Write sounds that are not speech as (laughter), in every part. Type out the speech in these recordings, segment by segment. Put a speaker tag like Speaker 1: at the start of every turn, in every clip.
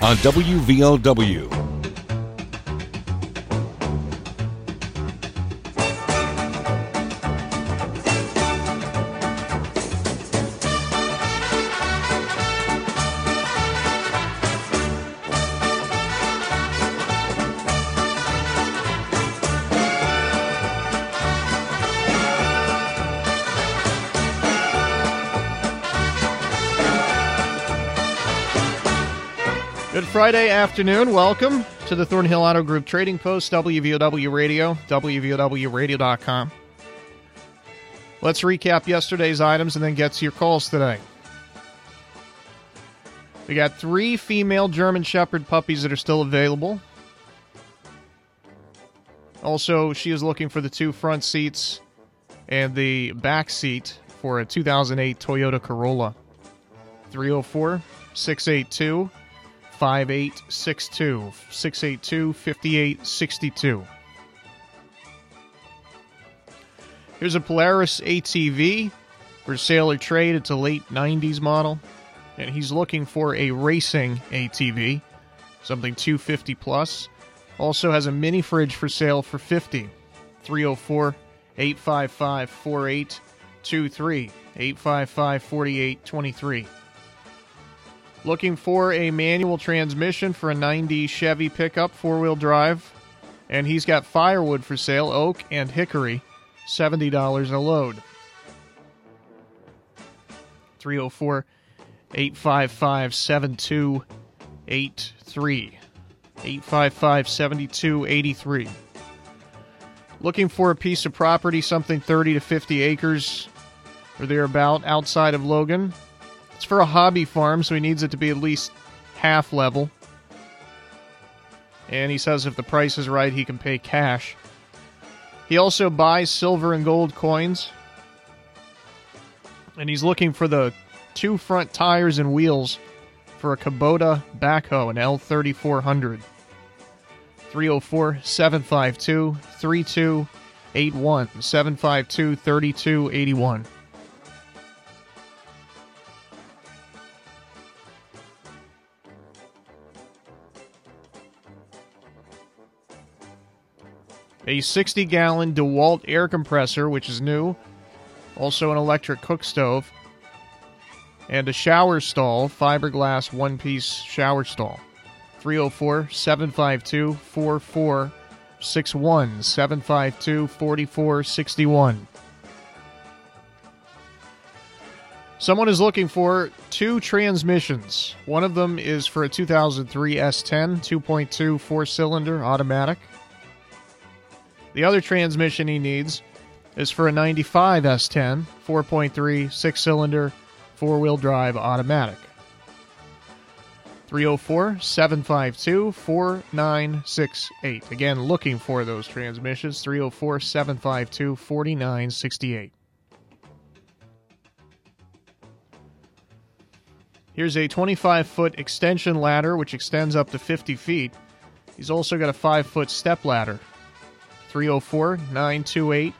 Speaker 1: on WVLW.
Speaker 2: Friday afternoon. Welcome to the Thornhill Auto Group Trading Post, WVOW Radio, WVOWradio.com. Let's recap yesterday's items and then get to your calls today. We got three female German Shepherd puppies that are still available. Also, she is looking for the two front seats and the back seat for a 2008 Toyota Corolla. 304 682 5862 682 5862. Here's a Polaris ATV for sale or trade. It's a late 90s model, and he's looking for a racing ATV, something 250 plus. Also has a mini fridge for sale for 50. 304 855 4823 855 4823. Looking for a manual transmission for a 90 Chevy pickup, four wheel drive. And he's got firewood for sale, oak and hickory, $70 a load. 304 855 7283. 855 7283. Looking for a piece of property, something 30 to 50 acres or thereabout outside of Logan. It's for a hobby farm, so he needs it to be at least half level. And he says if the price is right, he can pay cash. He also buys silver and gold coins. And he's looking for the two front tires and wheels for a Kubota backhoe, an L3400. 304 752 3281. 752 3281. A 60 gallon DeWalt air compressor, which is new, also an electric cook stove, and a shower stall, fiberglass one piece shower stall. 304 752 4461. 752 4461. Someone is looking for two transmissions. One of them is for a 2003 S10 2.2 four cylinder automatic. The other transmission he needs is for a 95 S10 4.3 six cylinder four wheel drive automatic. 304 752 4968. Again, looking for those transmissions 304 752 4968. Here's a 25 foot extension ladder which extends up to 50 feet. He's also got a 5 foot step ladder 304 928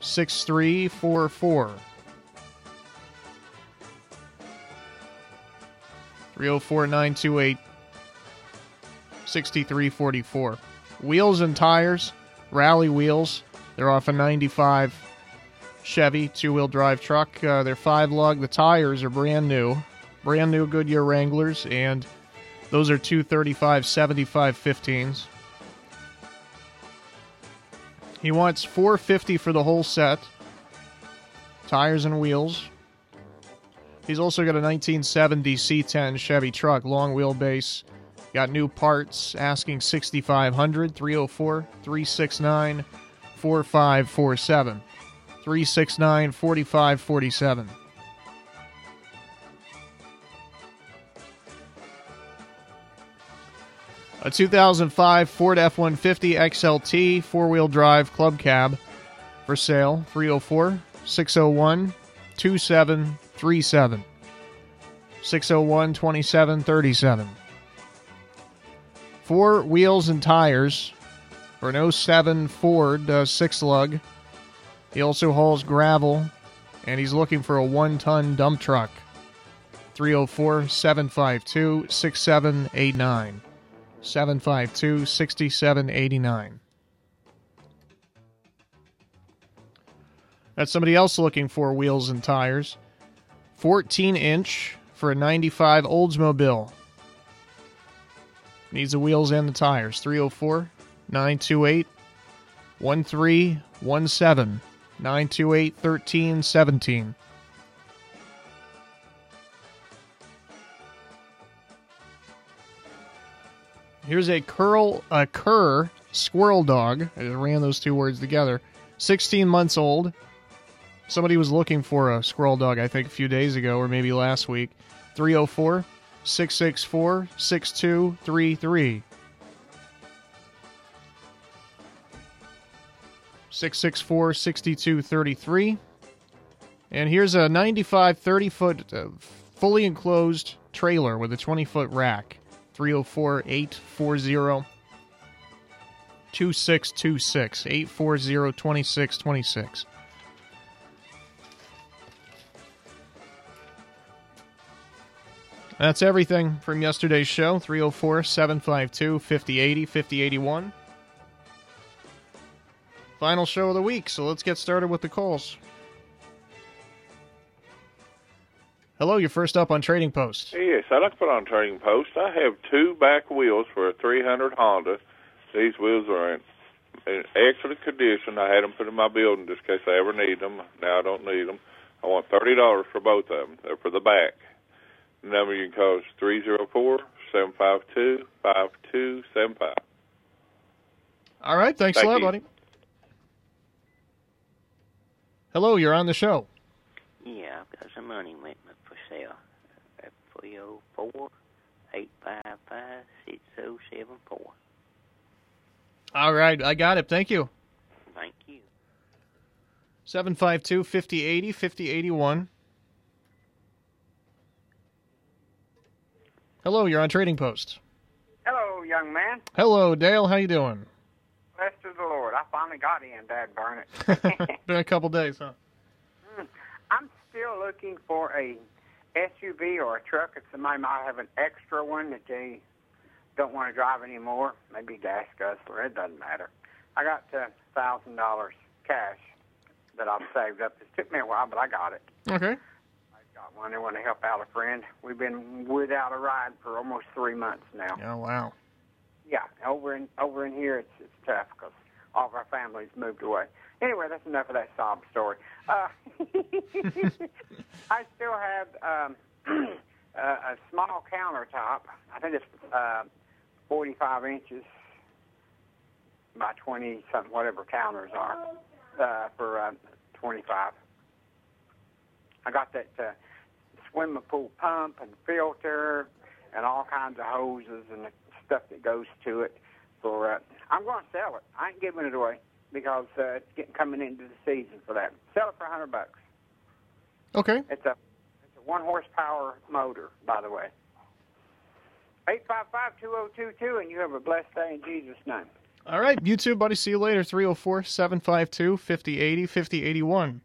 Speaker 2: 6344. 304 928 6344. Wheels and tires, rally wheels. They're off a 95 Chevy two wheel drive truck. Uh, they're five lug. The tires are brand new. Brand new Goodyear Wranglers, and those are 235 75 15s. He wants 450 for the whole set. Tires and wheels. He's also got a 1970 C10 Chevy truck, long wheelbase. Got new parts, asking 6500 304 369 4547. 369 4547. A 2005 Ford F 150 XLT four wheel drive club cab for sale 304 601 2737. 601 2737. Four wheels and tires for an 07 Ford uh, six lug. He also hauls gravel and he's looking for a one ton dump truck. 304 752 6789. 752 6789. That's somebody else looking for wheels and tires. 14 inch for a 95 Oldsmobile. Needs the wheels and the tires. 304 928 1317. 928 1317. Here's a curl a cur squirrel dog. I just ran those two words together. 16 months old. Somebody was looking for a squirrel dog, I think, a few days ago or maybe last week. 304 664 6233. 664 6233. And here's a 95 30 foot uh, fully enclosed trailer with a 20 foot rack. 304 840 2626. 840 2626. That's everything from yesterday's show 304 752 5080 5081. Final show of the week, so let's get started with the calls. Hello, you're first up on Trading Post.
Speaker 3: Yes, I'd like to put on Trading Post. I have two back wheels for a 300 Honda. These wheels are in, in excellent condition. I had them put in my building just in case I ever need them. Now I don't need them. I want $30 for both of them. They're for the back. The number you can call is 304 752 5275.
Speaker 2: All right, thanks
Speaker 3: Thank
Speaker 2: a lot,
Speaker 3: you.
Speaker 2: buddy. Hello, you're on the show.
Speaker 4: Yeah, I've got some money with me for sale. At 304 855 6074.
Speaker 2: All right, I got it. Thank you.
Speaker 4: Thank you.
Speaker 2: 752 5080 5081. Hello, you're on Trading Post.
Speaker 5: Hello, young man.
Speaker 2: Hello, Dale. How you doing?
Speaker 5: Blessed is the Lord. I finally got in, Dad Burn it. (laughs)
Speaker 2: Been a couple days, huh? (laughs) Hmm.
Speaker 5: I'm still looking for a SUV or a truck. If somebody might have an extra one that they don't want to drive anymore, maybe gas guzzler. It doesn't matter. I got uh thousand dollars cash that I've saved up. It took me a while, but I got it.
Speaker 2: Okay.
Speaker 5: I got one. I want to help out a friend. We've been without a ride for almost three months now.
Speaker 2: Oh, wow.
Speaker 5: Yeah, over in over in here it's it's tough because all of our families moved away. Anyway, that's enough of that sob story. Uh, (laughs) I still have um, (clears throat) a, small countertop. I think it's uh, 45 inches by 20 something, whatever counters are, uh, for uh, 25. I got that uh, swimming pool pump and filter and all kinds of hoses and stuff that goes to it. For uh, I'm going to sell it. I ain't giving it away because uh, it's getting coming into the season for that. Sell it for a hundred bucks.
Speaker 2: Okay.
Speaker 5: It's a it's a one horsepower motor, by the way. Eight five five two zero two two, and you have a blessed day in Jesus' name.
Speaker 2: All right. You too, buddy. See you later. 304 752 5080 5081.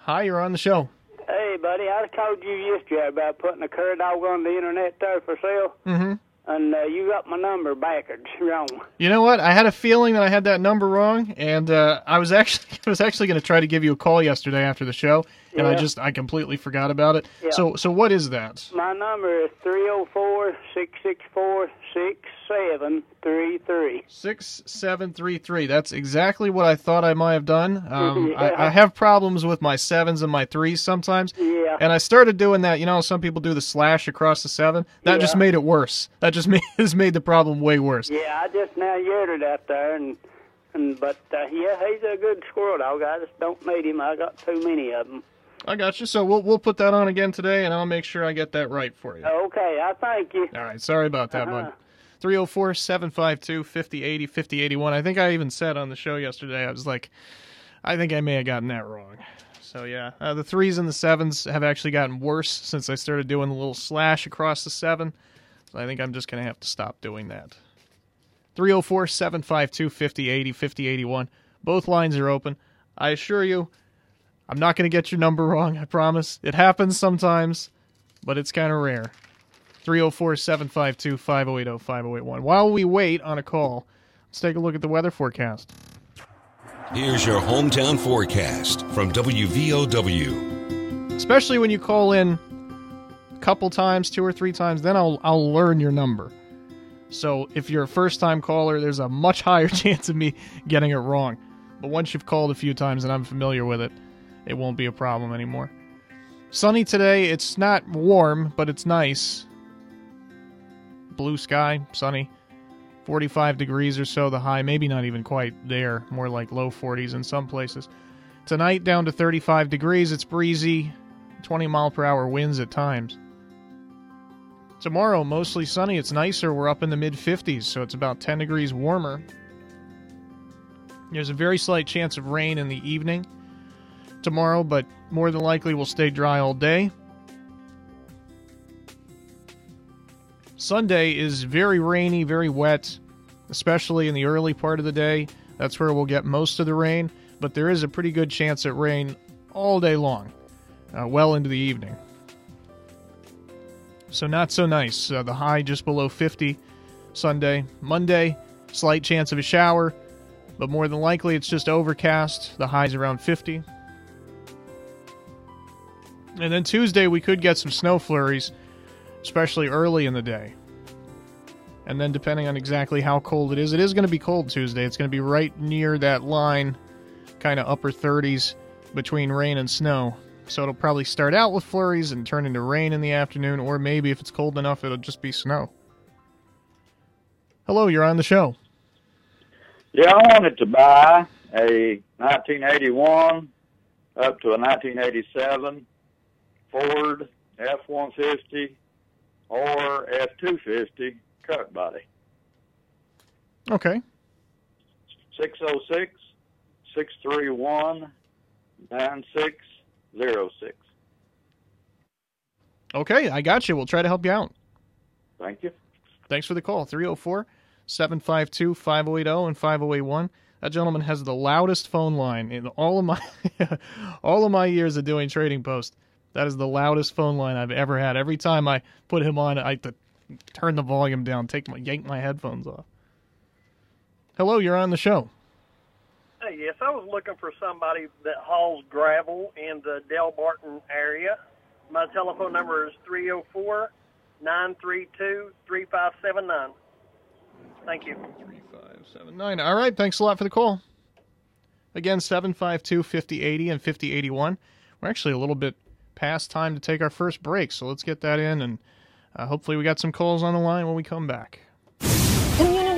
Speaker 2: Hi, you're on the show.
Speaker 6: Hey, buddy, I called you yesterday about putting a cur dog on the internet there for sale,
Speaker 2: Mm-hmm.
Speaker 6: And uh, you got my number backwards wrong.
Speaker 2: You know what? I had a feeling that I had that number wrong, and uh, I was actually (laughs) I was actually going to try to give you a call yesterday after the show, and I just I completely forgot about it.
Speaker 6: Yeah.
Speaker 2: So so what is that?
Speaker 6: My number is three zero four six six four six seven three three.
Speaker 2: Six seven three three. 6733. That's exactly what I thought I might have done. (laughs) Um,
Speaker 6: Yeah.
Speaker 2: I, I have problems with my sevens and my threes sometimes,
Speaker 6: Yeah.
Speaker 2: and I started doing that. You know, some people do the slash across the seven. That just made it worse. That just (laughs) made has made the problem way worse.
Speaker 6: Yeah, I just now heard it out there, and and but uh, yeah, he's a good squirrel dog. I just don't need him. I got too many of them.
Speaker 2: I got you. So we'll we'll put that on again today, and I'll make sure I get that right for you.
Speaker 6: Okay, I thank you.
Speaker 2: All right. Sorry about that,
Speaker 6: Uh-huh.
Speaker 2: bud. 304 752 5080 5081. I think I even said on the show yesterday, I was like, I think I may have gotten that wrong. So, yeah, uh, the threes and the sevens have actually gotten worse since I started doing the little slash across the seven. So, I think I'm just going to have to stop doing that. 304 752 5080 5081. Both lines are open. I assure you, I'm not going to get your number wrong, I promise. It happens sometimes, but it's kind of rare. 304 752 5080 5081. While we wait on a call, let's take a look at the weather forecast.
Speaker 1: Here's your hometown forecast from WVOW.
Speaker 2: Especially when you call in a couple times, two or three times, then I'll, I'll learn your number. So if you're a first time caller, there's a much (laughs) higher chance of me getting it wrong. But once you've called a few times and I'm familiar with it, it won't be a problem anymore. Sunny today. It's not warm, but it's nice. Blue sky, sunny. 45 degrees or so, the high. Maybe not even quite there. More like low 40s in some places. Tonight, down to 35 degrees. It's breezy. 20 mile per hour winds at times. Tomorrow, mostly sunny. It's nicer. We're up in the mid 50s, so it's about 10 degrees warmer. There's a very slight chance of rain in the evening tomorrow, but more than likely will stay dry all day. Sunday is very rainy, very wet, especially in the early part of the day. That's where we'll get most of the rain, but there is a pretty good chance at rain all day long, uh, well into the evening. So, not so nice. Uh, the high just below 50 Sunday. Monday, slight chance of a shower, but more than likely it's just overcast. The high's around 50. And then Tuesday, we could get some snow flurries, especially early in the day. And then, depending on exactly how cold it is, it is going to be cold Tuesday. It's going to be right near that line, kind of upper 30s between rain and snow. So it'll probably start out with flurries and turn into rain in the afternoon, or maybe if it's cold enough, it'll just be snow. Hello, you're on the show.
Speaker 7: Yeah, I wanted to buy a 1981 up to a 1987 Ford F-150 or F-250 cut body.
Speaker 2: Okay.
Speaker 7: 606 631 9606.
Speaker 2: Okay, I got you. We'll try to help you out.
Speaker 7: Thank you.
Speaker 2: Thanks for the call. 304 752 5080 and 5081. That gentleman has the loudest phone line in all of my (laughs) all of my years of doing trading post. That is the loudest phone line I've ever had. Every time I put him on, I to turn the volume down, take my yank my headphones off. Hello, you're on the show.
Speaker 8: Hey, yes, I was looking for somebody that hauls gravel in the Delbarton area. My telephone number is 304 932 3579. Thank you.
Speaker 2: 3579. All right, thanks a lot for the call. Again, 752 5080 and 5081. We're actually a little bit past time to take our first break, so let's get that in, and uh, hopefully we got some calls on the line when we come back.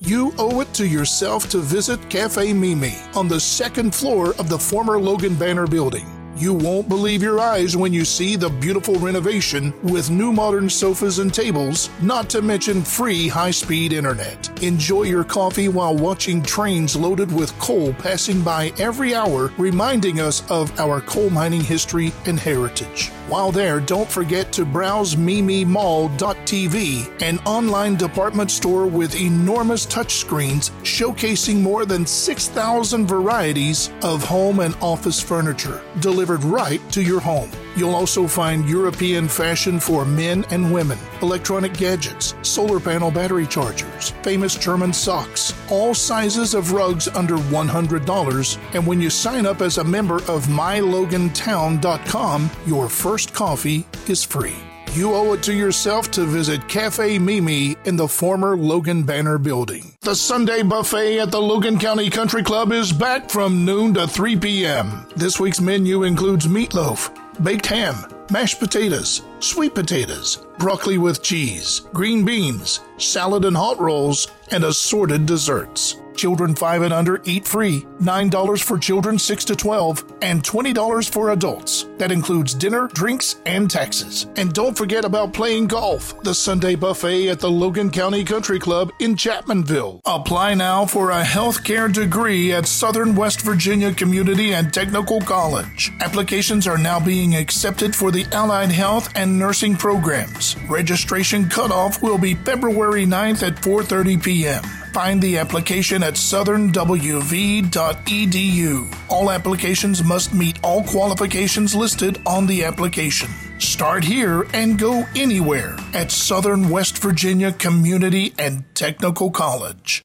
Speaker 9: You owe it to yourself to visit Cafe Mimi on the second floor of the former Logan Banner building. You won't believe your eyes when you see the beautiful renovation with new modern sofas and tables, not to mention free high speed internet. Enjoy your coffee while watching trains loaded with coal passing by every hour, reminding us of our coal mining history and heritage. While there, don't forget to browse mimimall.tv, an online department store with enormous touchscreens showcasing more than 6,000 varieties of home and office furniture delivered right to your home. You'll also find European fashion for men and women, electronic gadgets, solar panel battery chargers, famous German socks, all sizes of rugs under $100. And when you sign up as a member of mylogantown.com, your first coffee is free. You owe it to yourself to visit Cafe Mimi in the former Logan Banner building. The Sunday buffet at the Logan County Country Club is back from noon to 3 p.m. This week's menu includes meatloaf, baked ham, mashed potatoes, sweet potatoes, broccoli with cheese, green beans, salad and hot rolls, and assorted desserts. Children 5 and under eat free, $9 for children 6 to 12, and $20 for adults. That includes dinner, drinks, and taxes. And don't forget about playing golf, the Sunday buffet at the Logan County Country Club in Chapmanville. Apply now for a healthcare degree at Southern West Virginia Community and Technical College. Applications are now being accepted for the Allied Health and Nursing programs. Registration cutoff will be February 9th at 4:30 p.m. Find the application at southernwv.edu. All applications must meet all qualifications listed on the application. Start here and go anywhere at Southern West Virginia Community and Technical College.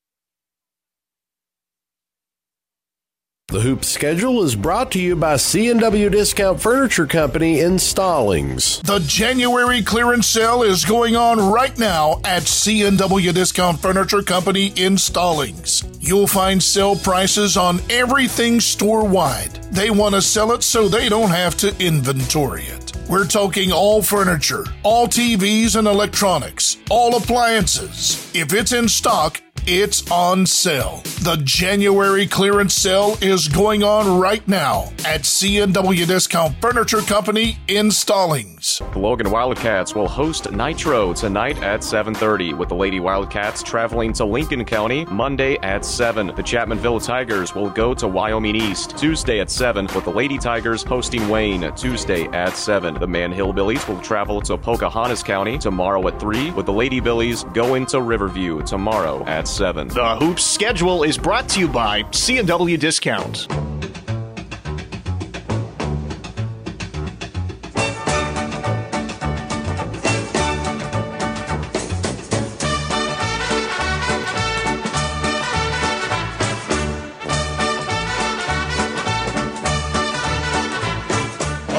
Speaker 10: The Hoop schedule is brought to you by C&W Discount Furniture Company in Stallings.
Speaker 9: The January clearance sale is going on right now at C&W Discount Furniture Company in Stallings. You'll find sale prices on everything store-wide. They want to sell it so they don't have to inventory it. We're talking all furniture, all TVs and electronics, all appliances. If it's in stock, it's on sale. The January clearance sale is going on right now at CNW Discount Furniture Company in Stallings.
Speaker 11: The Logan Wildcats will host Nitro tonight at 7:30 with the Lady Wildcats traveling to Lincoln County Monday at 7. The Chapmanville Tigers will go to Wyoming East Tuesday at 7 with the Lady Tigers hosting Wayne Tuesday at 7. The Man Hillbillies will travel to Pocahontas County tomorrow at 3 with the Lady Billies going to Riverview tomorrow at 7.
Speaker 2: The Hoops schedule is brought to you by C&W Discount.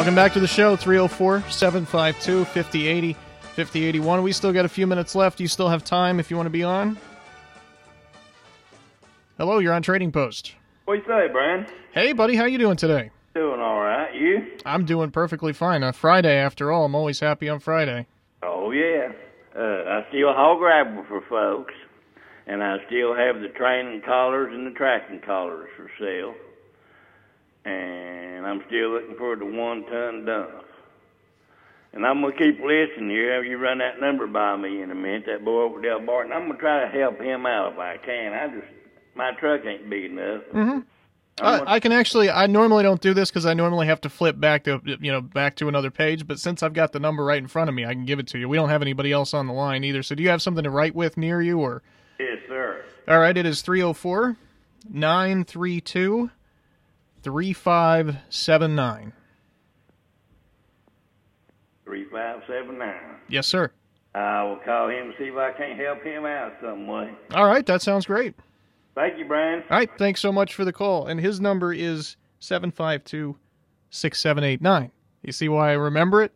Speaker 2: Welcome back to the show, 304 752 5080 5081. We still got a few minutes left. You still have time if you want to be on. Hello, you're on Trading Post.
Speaker 12: What you say, Brian?
Speaker 2: Hey, buddy, how you doing today?
Speaker 12: Doing all right. You?
Speaker 2: I'm doing perfectly fine. A Friday, after all. I'm always happy on Friday.
Speaker 12: Oh yeah. Uh, I still haul gravel for folks, and I still have the training collars and the tracking collars for sale. And I'm still looking for the one ton dump. And I'm gonna keep listening here. You run that number by me in a minute. That boy over Delbarton. I'm gonna try to help him out if I can. I just my truck ain't big enough.
Speaker 2: Mm-hmm. I, I can actually. I normally don't do this because I normally have to flip back to you know back to another page. But since I've got the number right in front of me, I can give it to you. We don't have anybody else on the line either. So do you have something to write with near you or?
Speaker 12: Yes, sir.
Speaker 2: All right, it is 304 932 3579.
Speaker 12: Three five seven nine.
Speaker 2: Yes, sir.
Speaker 12: I will call him and see if I can't help him out some way.
Speaker 2: All right, that sounds great.
Speaker 12: Thank you, Brian.
Speaker 2: All right, thanks so much for the call. And his number is 752 6789. You see why I remember it?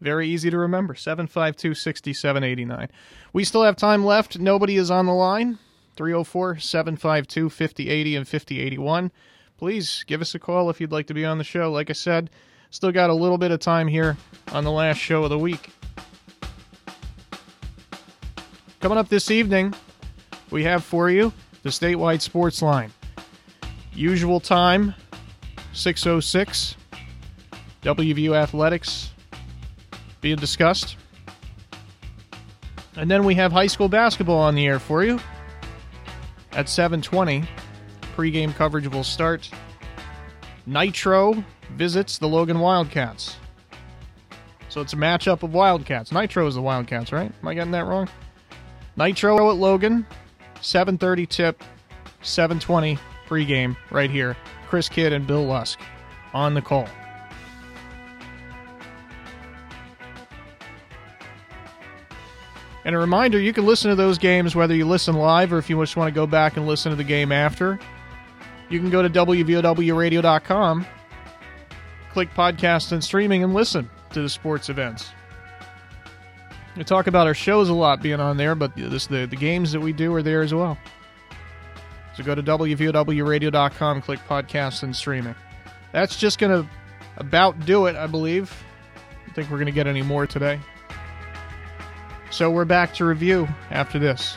Speaker 2: Very easy to remember 752 6789. We still have time left. Nobody is on the line. 304 752 5080 and 5081. Please give us a call if you'd like to be on the show. Like I said, still got a little bit of time here on the last show of the week. Coming up this evening, we have for you the statewide sports line. Usual time, 606. WVU Athletics being discussed. And then we have high school basketball on the air for you at 720. Pre-game coverage will start. Nitro visits the Logan Wildcats. So it's a matchup of Wildcats. Nitro is the Wildcats, right? Am I getting that wrong? Nitro at Logan, 7:30 tip, 7:20 pregame right here. Chris Kidd and Bill Lusk on the call. And a reminder, you can listen to those games whether you listen live or if you just want to go back and listen to the game after. You can go to WVOWradio.com, click podcast and streaming, and listen to the sports events. We talk about our shows a lot being on there, but this, the, the games that we do are there as well. So go to WVOWradio.com, click podcast and streaming. That's just going to about do it, I believe. I think we're going to get any more today. So we're back to review after this.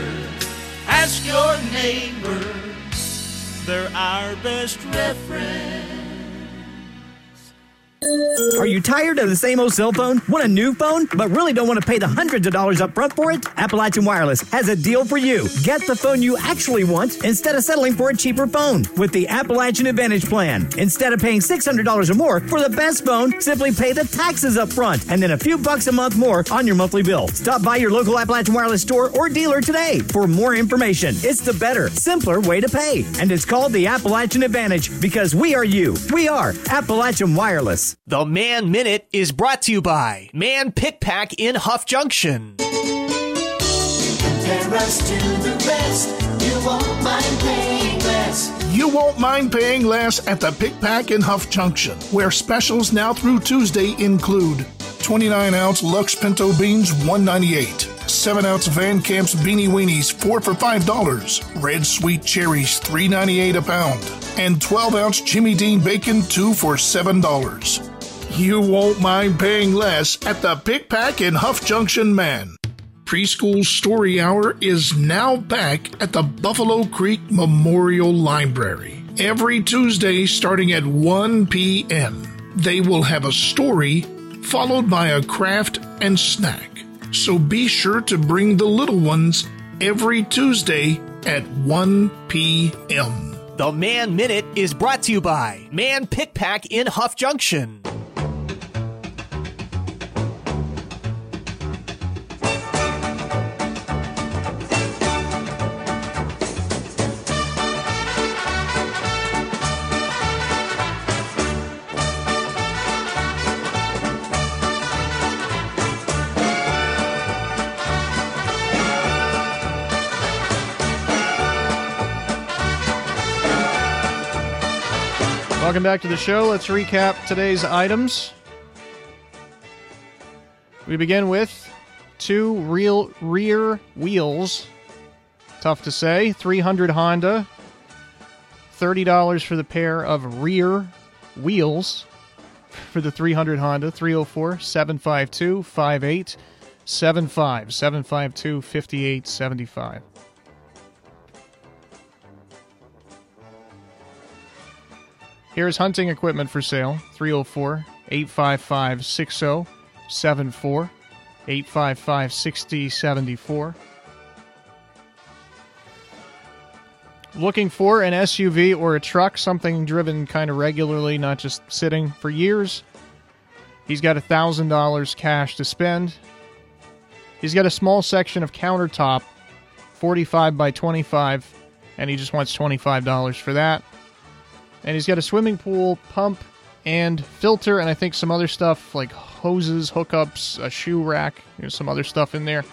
Speaker 13: Ask your neighbor.
Speaker 14: They're our best reference.
Speaker 15: Are you tired of the same old cell phone? Want a new phone, but really don't want to pay the hundreds of dollars up front for it? Appalachian Wireless has a deal for you. Get the phone you actually want instead of settling for a cheaper phone with the Appalachian Advantage Plan. Instead of paying $600 or more for the best phone, simply pay the taxes up front and then a few bucks a month more on your monthly bill. Stop by your local Appalachian Wireless store or dealer today for more information. It's the better, simpler way to pay. And it's called the Appalachian Advantage because we are you. We are Appalachian Wireless.
Speaker 16: The Man Minute is brought to you by Man Pic Pac in Huff Junction.
Speaker 13: Compare us to the rest. You won't mind paying less.
Speaker 9: You won't mind paying less at the Pic Pac in Huff Junction, where specials now through Tuesday include 29 ounce Luck's Pinto beans, 198. 7 ounce Van Camp's Beanie Weenies, 4 for $5. Red Sweet Cherries, 3.98 a pound. And 12 ounce Jimmy Dean Bacon, 2 for $7. You won't mind paying less at the Pic Pac in Huff Junction Man. Preschool Story Hour is now back at the Buffalo Creek Memorial Library. Every Tuesday starting at 1 p.m. They will have a story followed by a craft and snack. So be sure to bring the little ones every Tuesday at 1 p.m.
Speaker 16: The Man Minute is brought to you by Man Pic Pac in Huff Junction.
Speaker 2: Welcome back to the show. Let's recap today's items. We begin with two real rear wheels. Tough to say. 300 Honda. $30 for the pair of rear wheels (laughs) for the 300 Honda. 304 752 5875. 752 5875. Here's hunting equipment for sale 304 855 6074 855 6074. Looking for an SUV or a truck, something driven kind of regularly, not just sitting for years. He's got $1,000 cash to spend. He's got a small section of countertop, 45 by 25, and he just wants $25 for that and he's got a swimming pool pump and filter and i think some other stuff like hoses hookups a shoe rack there's some other stuff in there.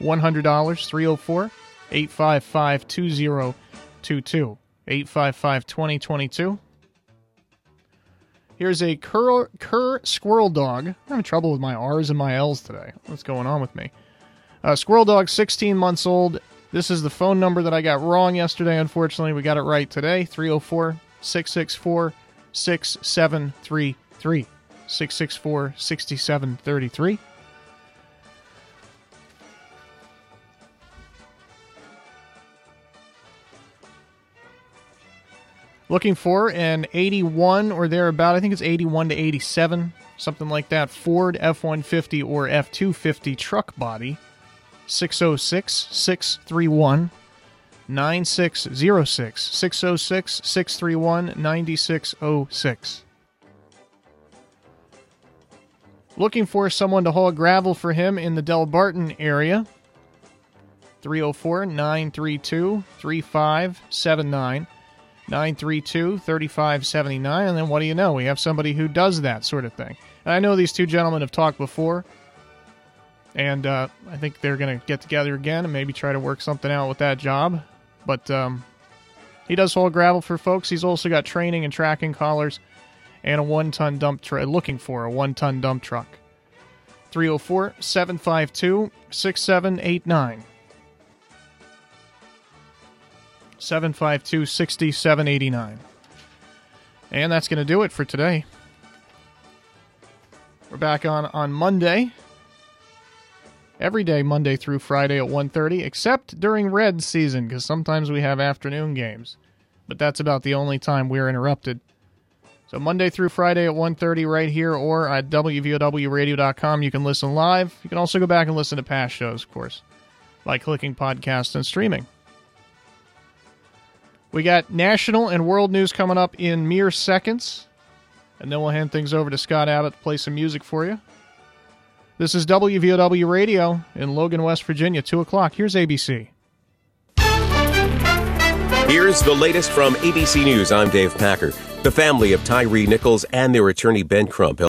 Speaker 2: $100 304 855 2022 855 2022 here's a cur, cur squirrel dog. I'm having trouble with my r's and my l's today. What's going on with me? Uh, squirrel dog 16 months old. This is the phone number that i got wrong yesterday unfortunately. We got it right today 304 664 6733. 664 6733. Looking for an 81 or thereabout, I think it's 81 to 87, something like that, Ford F 150 or F 250 truck body. 606 631 9606. 606 631 9606. Looking for someone to haul gravel for him in the Delbarton area. 304 932 3579. 932 3579. And then what do you know? We have somebody who does that sort of thing. And I know these two gentlemen have talked before. And uh, I think they're going to get together again and maybe try to work something out with that job. But um, he does haul gravel for folks. He's also got training and tracking collars and a one ton dump truck, looking for a one ton dump truck. 304 752 6789. 752 6789. And that's going to do it for today. We're back on on Monday. Every day Monday through Friday at 1:30 except during red season cuz sometimes we have afternoon games. But that's about the only time we're interrupted. So Monday through Friday at 1:30 right here or at wvowradio.com you can listen live. You can also go back and listen to past shows, of course, by clicking podcast and streaming. We got national and world news coming up in mere seconds. And then we'll hand things over to Scott Abbott to play some music for you. This is WVOW Radio in Logan, West Virginia, 2 o'clock. Here's ABC.
Speaker 17: Here's the latest from ABC News. I'm Dave Packer. The family of Tyre Nichols and their attorney Ben Crump